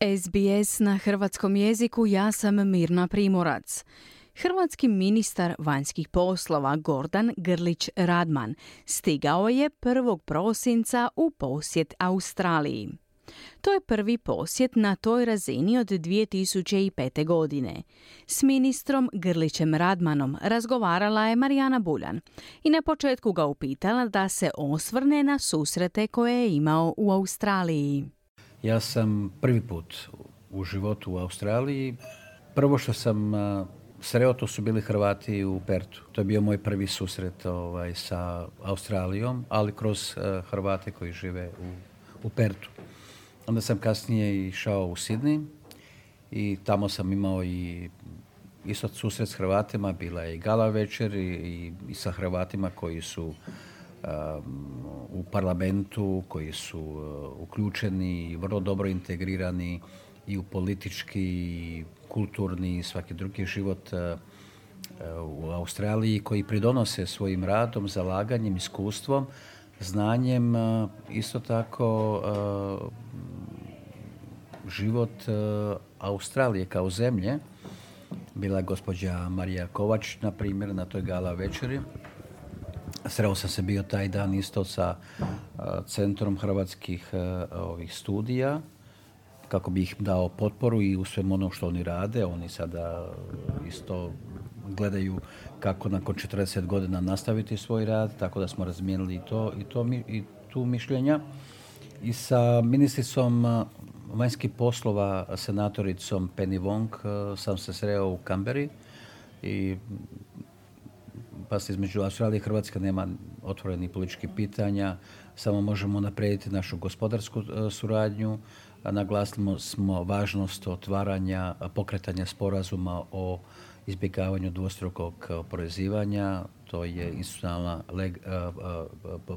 SBS na hrvatskom jeziku ja sam Mirna Primorac. Hrvatski ministar vanjskih poslova Gordan Grlić Radman stigao je 1. prosinca u posjet Australiji. To je prvi posjet na toj razini od 2005. godine. S ministrom Grlićem Radmanom razgovarala je Marijana Buljan i na početku ga upitala da se osvrne na susrete koje je imao u Australiji. Ja sam prvi put u životu u Australiji. Prvo što sam sreo to su bili Hrvati u Pertu. To je bio moj prvi susret ovaj, sa Australijom, ali kroz Hrvate koji žive u, u Pertu. Onda sam kasnije išao u Sidney i tamo sam imao i isto susret s Hrvatima, bila je i gala večer i, i, sa Hrvatima koji su u parlamentu, koji su uh, uključeni i vrlo dobro integrirani i u politički, i kulturni i svaki drugi život uh, uh, u Australiji koji pridonose svojim radom, zalaganjem, iskustvom, znanjem, isto tako život Australije kao zemlje. Bila je gospođa Marija Kovač, na primjer, na toj gala večeri. Sreo sam se bio taj dan isto sa e, Centrom hrvatskih e, ovih studija, kako bi ih dao potporu i u svem ono što oni rade. Oni sada isto gledaju kako nakon 40 godina nastaviti svoj rad, tako da smo razmijenili i to, i to i tu mišljenja. I sa ministricom vanjskih poslova senatoricom Penny Wong e, sam se sreo u Kamberi i pa se između Australije i Hrvatske nema otvorenih političkih pitanja, samo možemo naprijediti našu gospodarsku e, suradnju, naglasimo smo važnost otvaranja, pokretanja sporazuma o izbjegavanju dvostrukog oporezivanja, to je institucionalna e,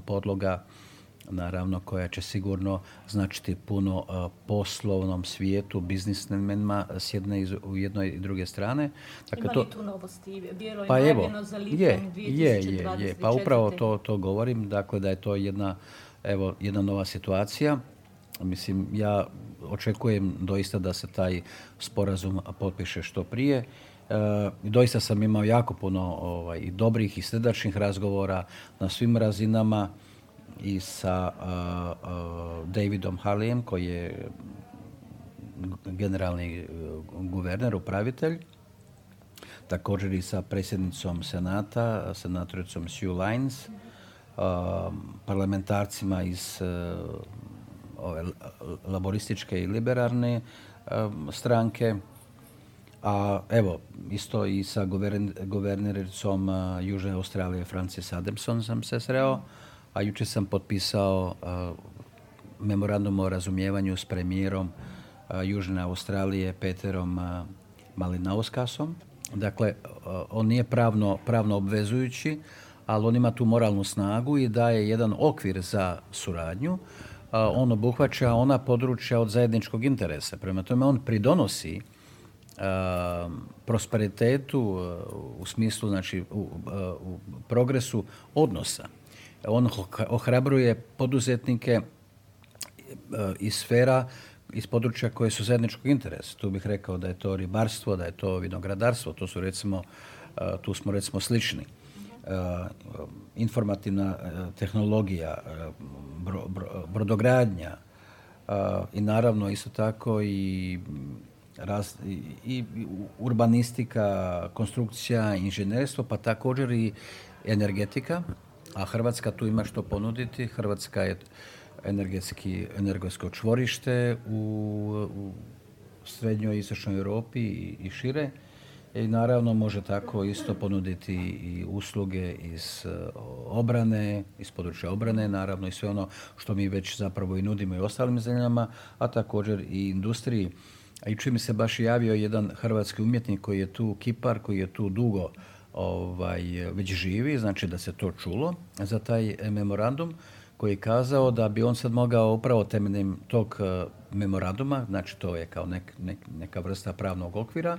podloga naravno koja će sigurno značiti puno poslovnom svijetu, biznismenima s jedne u jednoj i druge strane. Dakle, Ima li to, tu novosti? Bilo pa evo, je, je, je, je, pa upravo to, to govorim, dakle da je to jedna, evo, jedna nova situacija. Mislim, ja očekujem doista da se taj sporazum potpiše što prije. E, doista sam imao jako puno ovaj, i dobrih i srdačnih razgovora na svim razinama i sa Davidom Harlejem koji je generalni e, guverner, upravitelj, također i sa predsjednicom Senata, senatoricom Sue Lines, parlamentarcima iz e, laborističke i liberarne e, stranke, a evo, isto i sa guvernericom Južne Australije Francis Adamson sam se sreo a jučer sam potpisao memorandum o razumijevanju s premijerom Južne Australije Peterom Malinauskasom. Dakle, on nije pravno, pravno obvezujući, ali on ima tu moralnu snagu i daje jedan okvir za suradnju. On obuhvaća ona područja od zajedničkog interesa. Prema tome on pridonosi prosperitetu u smislu, znači u progresu odnosa on ohrabruje poduzetnike e, iz sfera iz područja koje su zajedničkog interesa. Tu bih rekao da je to ribarstvo, da je to vinogradarstvo, to su recimo, e, tu smo recimo slični. E, informativna tehnologija, brodogradnja i naravno isto tako i, i urbanistika, konstrukcija, inženjerstvo, pa također i energetika a Hrvatska tu ima što ponuditi. Hrvatska je energetski, energetsko čvorište u, u srednjoj i istočnoj Europi i, i šire. I naravno može tako isto ponuditi i usluge iz e, obrane, iz područja obrane, naravno i sve ono što mi već zapravo i nudimo i ostalim zemljama, a također i industriji. A i mi se baš javio jedan hrvatski umjetnik koji je tu kipar, koji je tu dugo ovaj, već živi, znači da se to čulo za taj memorandum koji je kazao da bi on sad mogao upravo temeljem tog eh, memoranduma, znači to je kao nek, neka vrsta pravnog okvira,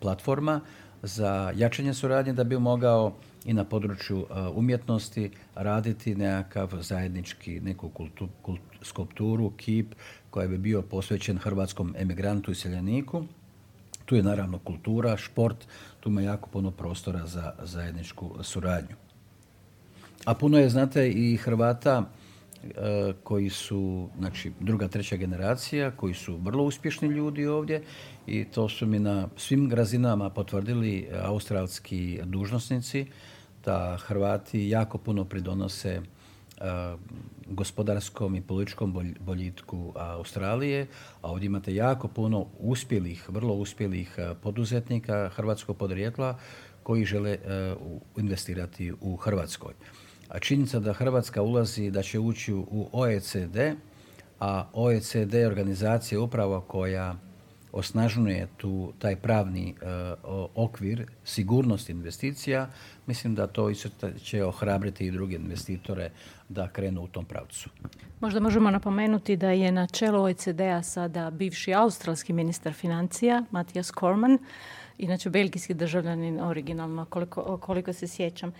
platforma, za jačanje suradnje da bi mogao i na području umjetnosti raditi nekakav zajednički neku kultu, skulpturu, kip koja bi bio posvećen hrvatskom emigrantu i seljeniku. Tu je naravno kultura, šport, tu ima jako puno prostora za zajedničku suradnju. A puno je, znate, i Hrvata e, koji su, znači, druga, treća generacija, koji su vrlo uspješni ljudi ovdje i to su mi na svim razinama potvrdili australski dužnosnici da Hrvati jako puno pridonose gospodarskom i političkom boljitku Australije, a ovdje imate jako puno uspjelih, vrlo uspjelih e, poduzetnika hrvatskog podrijetla koji žele investirati u Hrvatskoj. A činjenica da Hrvatska ulazi, da će ući u OECD, a OECD je organizacija upravo koja osnažuje tu taj pravni e, okvir sigurnost investicija, mislim da to isto će ohrabriti i druge investitore da krenu u tom pravcu. Možda možemo napomenuti da je na čelu OECD-a sada bivši australski ministar financija Matijas Korman, inače belgijski državljanin originalno koliko, koliko se sjećam.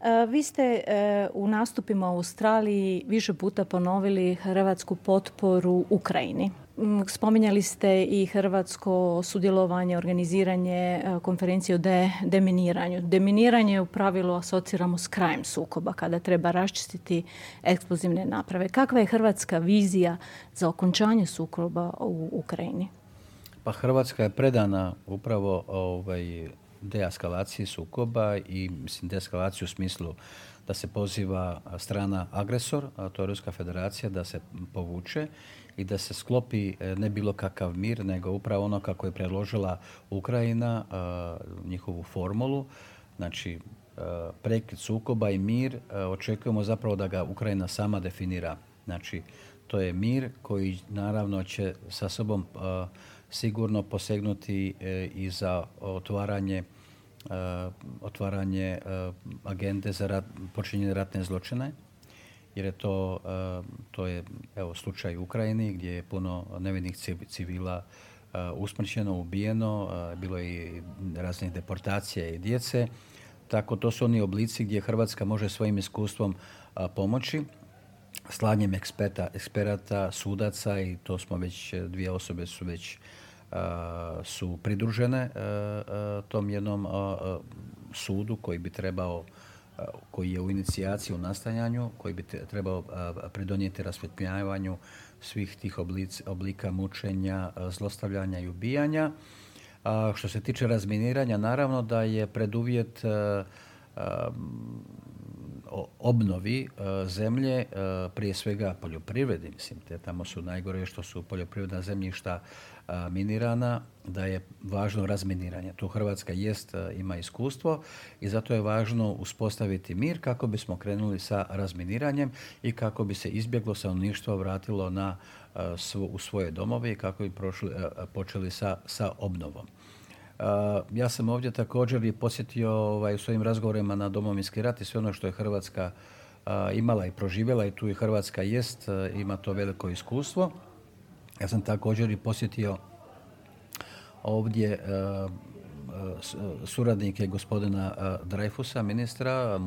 E, vi ste e, u nastupima u Australiji više puta ponovili hrvatsku potporu Ukrajini. Mm, spominjali ste i hrvatsko sudjelovanje, organiziranje e, konferencije o de, deminiranju. Deminiranje u pravilu asociramo s krajem sukoba kada treba raščistiti eksplozivne naprave. Kakva je hrvatska vizija za okončanje sukoba u Ukrajini? Pa Hrvatska je predana upravo ovaj, deeskalaciji sukoba i mislim deeskalaciju u smislu da se poziva strana agresor, a to je Ruska federacija, da se povuče i da se sklopi e, ne bilo kakav mir, nego upravo ono kako je predložila Ukrajina, njihovu formulu, znači prekid sukoba i mir, očekujemo zapravo da ga Ukrajina sama definira. Znači, to je mir koji naravno će sa sobom sigurno posegnuti e, i za otvaranje e, otvaranje e, agende za rat, počinjenje ratne zločine jer je to, to je evo, slučaj u Ukrajini gdje je puno nevinih civila usmrćeno, ubijeno, bilo je i raznih deportacija i djece. Tako to su oni oblici gdje Hrvatska može svojim iskustvom pomoći slanjem eksperta, eksperata, sudaca i to smo već, dvije osobe su već su pridružene tom jednom sudu koji bi trebao koji je u inicijaciji, u nastajanju, koji bi trebao pridonijeti rasvjetljavanju svih tih oblika mučenja, zlostavljanja i ubijanja. Što se tiče razminiranja, naravno da je preduvjet obnovi e, zemlje, e, prije svega poljoprivredi, mislim, te tamo su najgore što su poljoprivredna zemljišta e, minirana, da je važno razminiranje. Tu Hrvatska jest, ima iskustvo i zato je važno uspostaviti mir kako bismo krenuli sa razminiranjem i kako bi se izbjeglo stanovništvo vratilo na, u svoje domove i kako bi prošli, počeli sa, sa obnovom ja sam ovdje također i posjetio ovaj, u svojim razgovorima na domovinski rat i sve ono što je Hrvatska imala i proživjela i tu i Hrvatska jest, ima to veliko iskustvo. Ja sam također i posjetio ovdje suradnike gospodina Dreyfusa, ministra,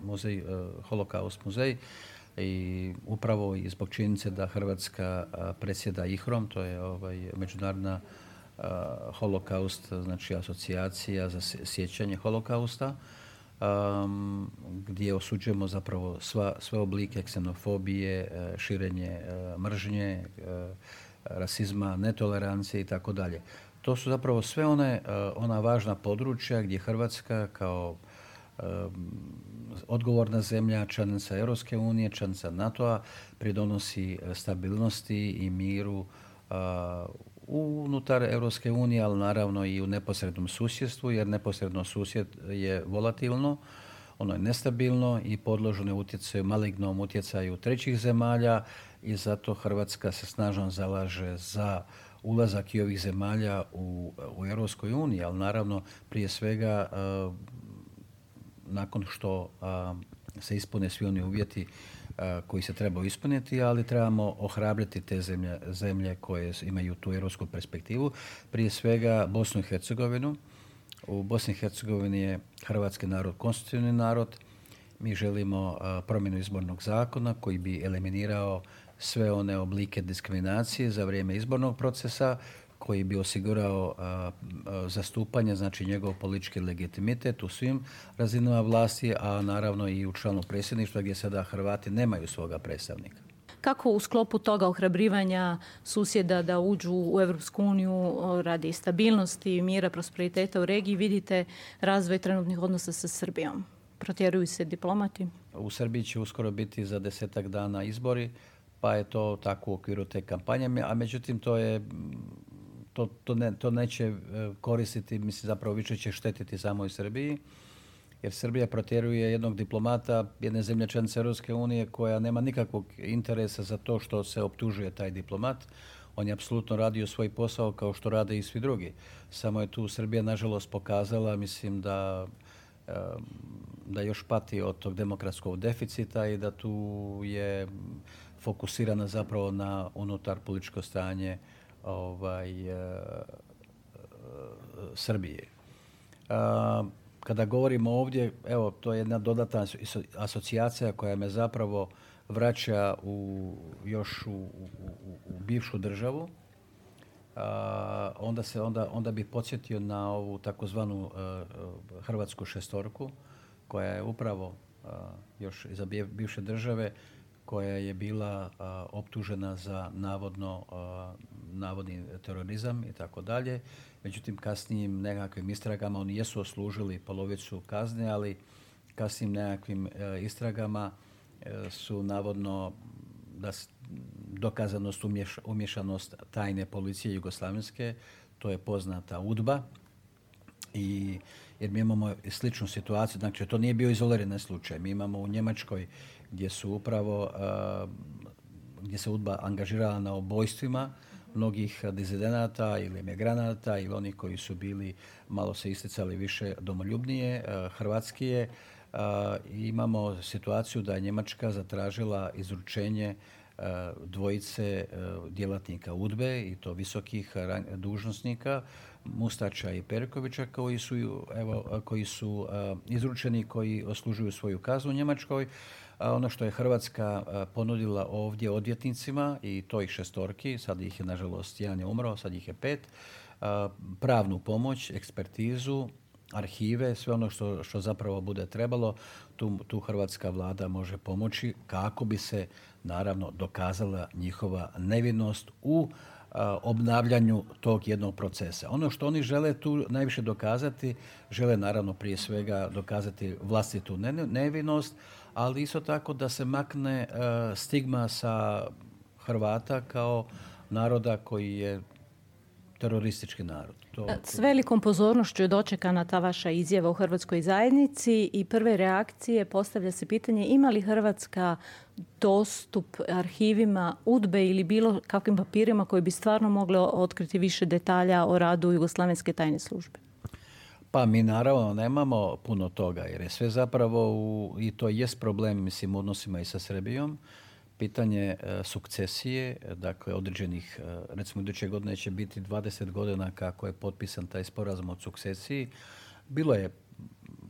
muzej, holokaust muzej, i upravo i zbog činjenice da Hrvatska predsjeda IHROM, to je ovaj, međunarodna holokaust, znači asocijacija za sjećanje holokausta, um, gdje osuđujemo zapravo sva, sve oblike ksenofobije, e, širenje e, mržnje, rasizma, netolerancije i tako dalje. To su zapravo sve one, ona važna područja gdje Hrvatska kao odgovorna zemlja, članica Europske unije, članica NATO-a, pridonosi stabilnosti i miru unutar Europske unije, ali naravno i u neposrednom susjedstvu, jer neposredno susjed je volatilno, ono je nestabilno i podloženo je utjecaju, malignom utjecaju trećih zemalja i zato Hrvatska se snažno zalaže za ulazak i ovih zemalja u, u Europskoj uniji, ali naravno prije svega nakon što se ispune svi oni uvjeti koji se treba ispuniti, ali trebamo ohrabriti te zemlje, zemlje koje imaju tu europsku perspektivu. Prije svega Bosnu i Hercegovinu, U Bosni i Hercegovini je hrvatski narod konstitutivni narod. Mi želimo promjenu izbornog zakona koji bi eliminirao sve one oblike diskriminacije za vrijeme izbornog procesa koji bi osigurao zastupanje, znači njegov politički legitimitet u svim razinama vlasti, a naravno i u članu predsjedništva gdje sada Hrvati nemaju svoga predstavnika. Kako u sklopu toga ohrabrivanja susjeda da uđu u Europsku uniju radi stabilnosti, mira, prosperiteta u regiji vidite razvoj trenutnih odnosa sa Srbijom? Protjeruju se diplomati? U Srbiji će uskoro biti za desetak dana izbori, pa je to tako u okviru te kampanje, a međutim to je to, to, ne, to neće e, koristiti, mislim zapravo više će štetiti samoj Srbiji, jer Srbija protjeruje jednog diplomata jedne zemlje članice Europske unije koja nema nikakvog interesa za to što se optužuje taj diplomat. On je apsolutno radio svoj posao kao što rade i svi drugi. Samo je tu Srbija nažalost pokazala, mislim da e, da još pati od tog demokratskog deficita i da tu je fokusirana zapravo na unutar političko stanje ovaj, e, Srbije. Kada govorimo ovdje, evo, to je jedna dodatna asocijacija koja me zapravo vraća u, još u, u, u bivšu državu. onda, se, onda, onda bih podsjetio na ovu takozvanu hrvatsku šestorku koja je upravo još iza bivše države koja je bila optužena za navodno navodni terorizam i tako dalje. Međutim, kasnijim nekakvim istragama oni jesu oslužili polovicu kazne, ali kasnijim nekakvim e, istragama e, su navodno da dokazanost umješanost tajne policije jugoslavenske, to je poznata UDBA, i, jer mi imamo sličnu situaciju, znači to nije bio izolirani slučaj. Mi imamo u Njemačkoj gdje su upravo, gdje se UDBA angažirala na obojstvima mnogih dizidenata ili emigranata ili oni koji su bili malo se isticali više domoljubnije, hrvatskije. Imamo situaciju da je Njemačka zatražila izručenje dvojice djelatnika UDBE i to visokih dužnosnika Mustača i Perkovića koji su, evo, koji su izručeni koji oslužuju svoju kaznu u Njemačkoj. Ono što je Hrvatska ponudila ovdje odvjetnicima i to ih šestorki, sad ih je nažalost jedan je umro, sad ih je pet, pravnu pomoć, ekspertizu, arhive, sve ono što, što zapravo bude trebalo, tu, tu hrvatska vlada može pomoći kako bi se naravno dokazala njihova nevinost u obnavljanju tog jednog procesa. Ono što oni žele tu najviše dokazati, žele naravno prije svega dokazati vlastitu nevinost, ali isto tako da se makne e, stigma sa Hrvata kao naroda koji je teroristički narod. To, S velikom pozornošću je dočekana ta vaša izjava u Hrvatskoj zajednici i prve reakcije postavlja se pitanje ima li Hrvatska dostup arhivima UDBE ili bilo kakvim papirima koji bi stvarno mogli otkriti više detalja o radu Jugoslavenske tajne službe? Pa mi naravno nemamo puno toga jer je sve zapravo u, i to jest problem mislim odnosima i sa Srbijom pitanje e, sukcesije, dakle određenih, e, recimo iduće godine će biti 20 godina kako je potpisan taj sporazum o sukcesiji. Bilo je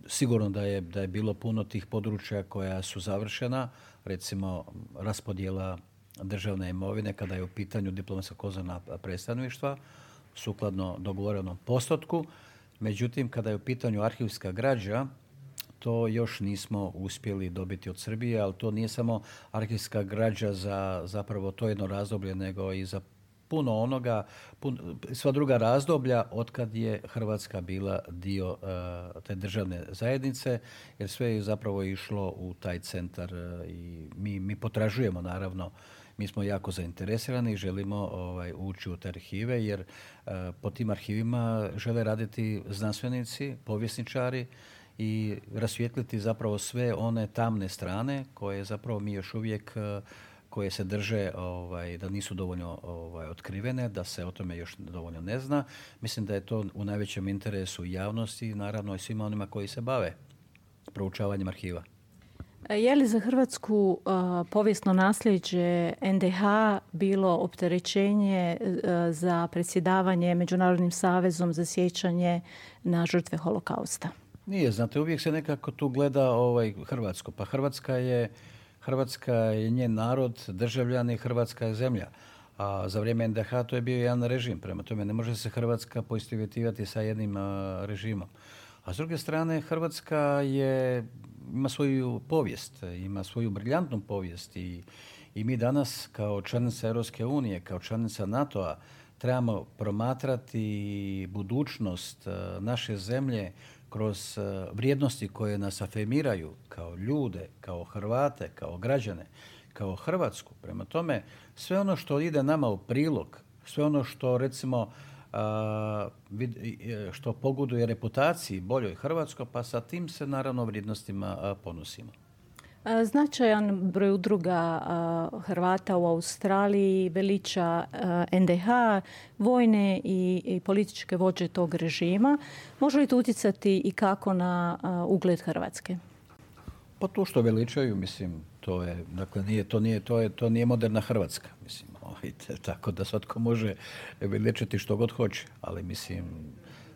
sigurno da je, da je bilo puno tih područja koja su završena, recimo raspodjela državne imovine kada je u pitanju diplomatska kozana predstavništva, sukladno dogovorenom postotku. Međutim, kada je u pitanju arhivska građa, to još nismo uspjeli dobiti od Srbije, ali to nije samo arhivska građa za zapravo to jedno razdoblje, nego i za puno onoga, sva druga razdoblja od kad je Hrvatska bila dio eh, te državne zajednice, jer sve je zapravo išlo u taj centar eh, i mi, mi potražujemo naravno mi smo jako zainteresirani i želimo ovaj, ući u te arhive jer uh, po tim arhivima žele raditi znanstvenici, povjesničari, i rasvijetliti zapravo sve one tamne strane koje zapravo mi još uvijek e, koje se drže ovaj, da nisu dovoljno ovaj, otkrivene, da se o tome još dovoljno ne zna. Mislim da je to u najvećem interesu javnosti, naravno i svima onima koji se bave proučavanjem arhiva. Je li za Hrvatsku povijesno nasljeđe NDH bilo opterećenje za predsjedavanje Međunarodnim savezom za sjećanje na žrtve holokausta? Nije, znate, uvijek se nekako tu gleda ovaj Hrvatsko. Pa Hrvatska je, Hrvatska je njen narod, državljani, Hrvatska je zemlja. A za vrijeme NDH to je bio jedan režim. Prema tome ne može se Hrvatska poistovjetivati sa jednim režimom. A s druge strane, Hrvatska je, ima svoju povijest, ima svoju briljantnu povijest i, i mi danas kao članica Europske unije, kao članica NATO-a, trebamo promatrati budućnost naše zemlje kroz vrijednosti koje nas afirmiraju kao ljude, kao Hrvate, kao građane, kao Hrvatsku. Prema tome, sve ono što ide nama u prilog, sve ono što recimo što pogoduje reputaciji boljoj Hrvatskoj, pa sa tim se naravno vrijednostima ponosimo. Značajan broj udruga Hrvata u Australiji veliča NDH, vojne i političke vođe tog režima. Može li to utjecati i kako na ugled Hrvatske? Pa to što veličaju, mislim, to je, dakle, nije, to, nije, to, je, to nije moderna Hrvatska, mislim. Tako da svatko može veličati što god hoće, ali mislim,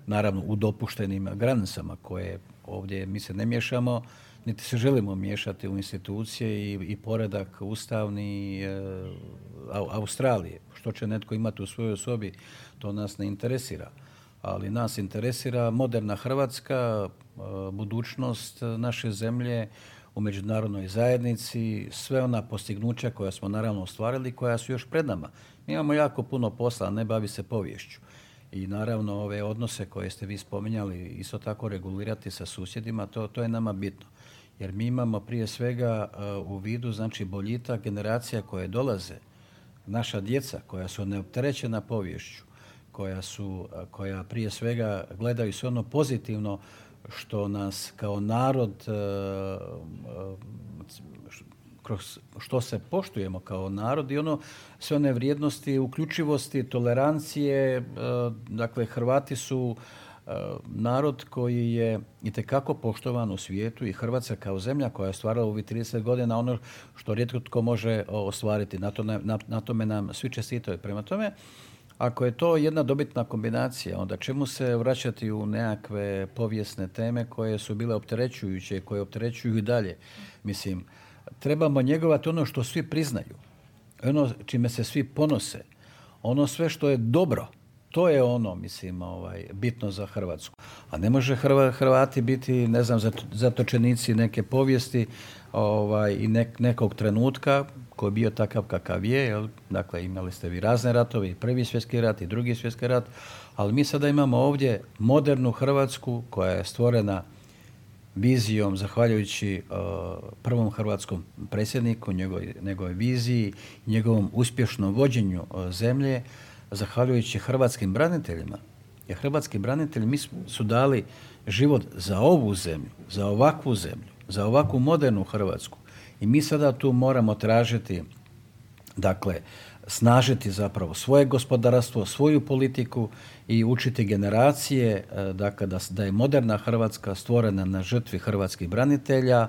naravno u dopuštenim granicama koje ovdje mi se ne miješamo, niti se želimo miješati u institucije i, i poredak ustavni e, Australije. Što će netko imati u svojoj osobi, to nas ne interesira. Ali nas interesira moderna Hrvatska, e, budućnost naše zemlje, u međunarodnoj zajednici, sve ona postignuća koja smo naravno ostvarili, koja su još pred nama. Mi imamo jako puno posla, ne bavi se povješću. I naravno ove odnose koje ste vi spominjali isto tako regulirati sa susjedima, to, to je nama bitno. Jer mi imamo prije svega uh, u vidu znači boljitak generacija koje dolaze, naša djeca koja su neopterećena povješću, koja su, uh, koja prije svega gledaju sve ono pozitivno što nas kao narod e, e, što se poštujemo kao narod i ono sve one vrijednosti uključivosti, tolerancije, e, dakle Hrvati su narod koji je itekako poštovan u svijetu i Hrvatska kao zemlja koja je stvarala u ovih 30 godina ono što rijetko tko može ostvariti. Na, to, na, na tome nam svi čestitaju. Prema tome, ako je to jedna dobitna kombinacija, onda čemu se vraćati u nekakve povijesne teme koje su bile opterećujuće, koje opterećuju i dalje? Mislim, trebamo njegovati ono što svi priznaju, ono čime se svi ponose, ono sve što je dobro, to je ono, mislim, ovaj, bitno za Hrvatsku. A ne može Hrvati biti, ne znam, zatočenici neke povijesti ovaj, i nekog trenutka koji je bio takav kakav je, jel? dakle imali ste vi razne ratove, i prvi svjetski rat i drugi svjetski rat, ali mi sada imamo ovdje modernu Hrvatsku koja je stvorena vizijom, zahvaljujući uh, prvom hrvatskom predsjedniku, njegovoj, njegovoj viziji, njegovom uspješnom vođenju uh, zemlje, zahvaljujući hrvatskim braniteljima. Jer hrvatski branitelji mi su dali život za ovu zemlju, za ovakvu zemlju, za ovakvu modernu Hrvatsku. I mi sada tu moramo tražiti, dakle, snažiti zapravo svoje gospodarstvo, svoju politiku i učiti generacije e, dakle, da, da je moderna Hrvatska stvorena na žrtvi hrvatskih branitelja,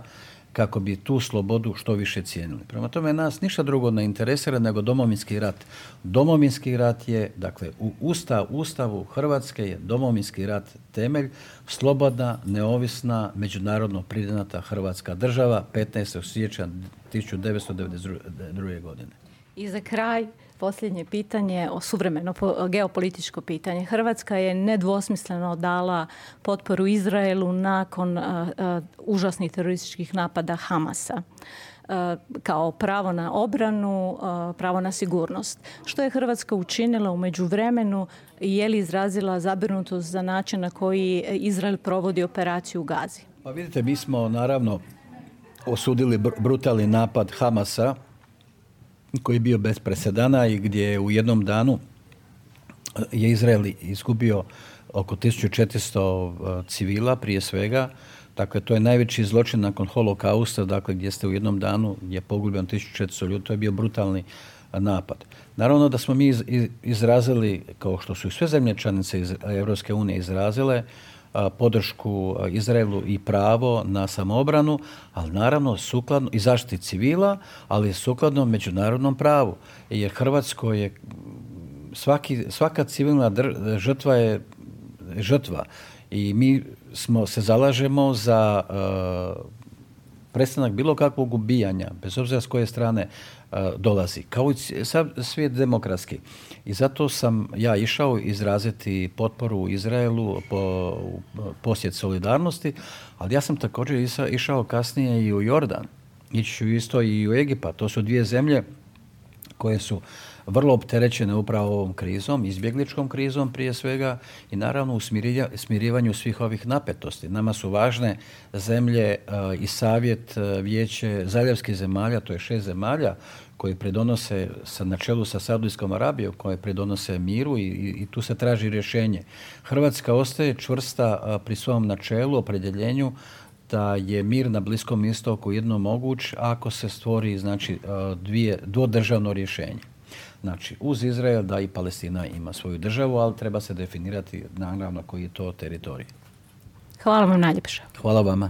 kako bi tu slobodu što više cijenili. Prema tome nas ništa drugo ne interesira nego domovinski rat. Domovinski rat je, dakle, u ustav, Ustavu Hrvatske je domovinski rat temelj, slobodna, neovisna, međunarodno priznata Hrvatska država 15. siječnja 1992. godine. I za kraj, posljednje pitanje, o suvremeno geopolitičko pitanje. Hrvatska je nedvosmisleno dala potporu Izraelu nakon užasnih terorističkih napada Hamasa kao pravo na obranu, pravo na sigurnost. Što je Hrvatska učinila u međuvremenu i je li izrazila zabrinutost za način na koji Izrael provodi operaciju u Gazi? Pa vidite, mi smo naravno osudili brutalni napad Hamasa koji je bio bez presedana i gdje je u jednom danu eh, je Izrael izgubio oko 1400 eh, civila prije svega. Dakle, to je najveći zločin nakon holokausta, dakle, gdje ste u jednom danu, gdje je pogubljen 1400 ljudi, to je bio brutalni eh, napad. Naravno da smo mi izrazili, kao što su sve zemlje članice iz Europske unije izrazile, podršku Izraelu i pravo na samoobranu, ali naravno sukladno i zaštiti civila, ali sukladno međunarodnom pravu. Jer Hrvatsko je svaki, svaka civilna žrtva je žrtva i mi smo se zalažemo za prestanak bilo kakvog ubijanja, bez obzira s koje strane dolazi, kao i svijet demokratski. I zato sam ja išao izraziti potporu Izraelu po posjet solidarnosti, ali ja sam također išao kasnije i u Jordan. Ići ću isto i u Egipat. To su dvije zemlje koje su vrlo opterećene upravo ovom krizom, izbjegličkom krizom prije svega i naravno u smirivanju svih ovih napetosti. Nama su važne zemlje e, i savjet e, vijeće zaljevskih zemalja, to je šest zemalja koji pridonose sa, na čelu sa Saudijskom Arabijom, koje pridonose miru i, i, tu se traži rješenje. Hrvatska ostaje čvrsta e, pri svom načelu, opredjeljenju da je mir na Bliskom istoku jedno moguć ako se stvori znači dvije, dvodržavno rješenje. Znači, uz Izrael da i Palestina ima svoju državu, ali treba se definirati naravno koji je to teritorij. Hvala vam najljepše. Hvala vama.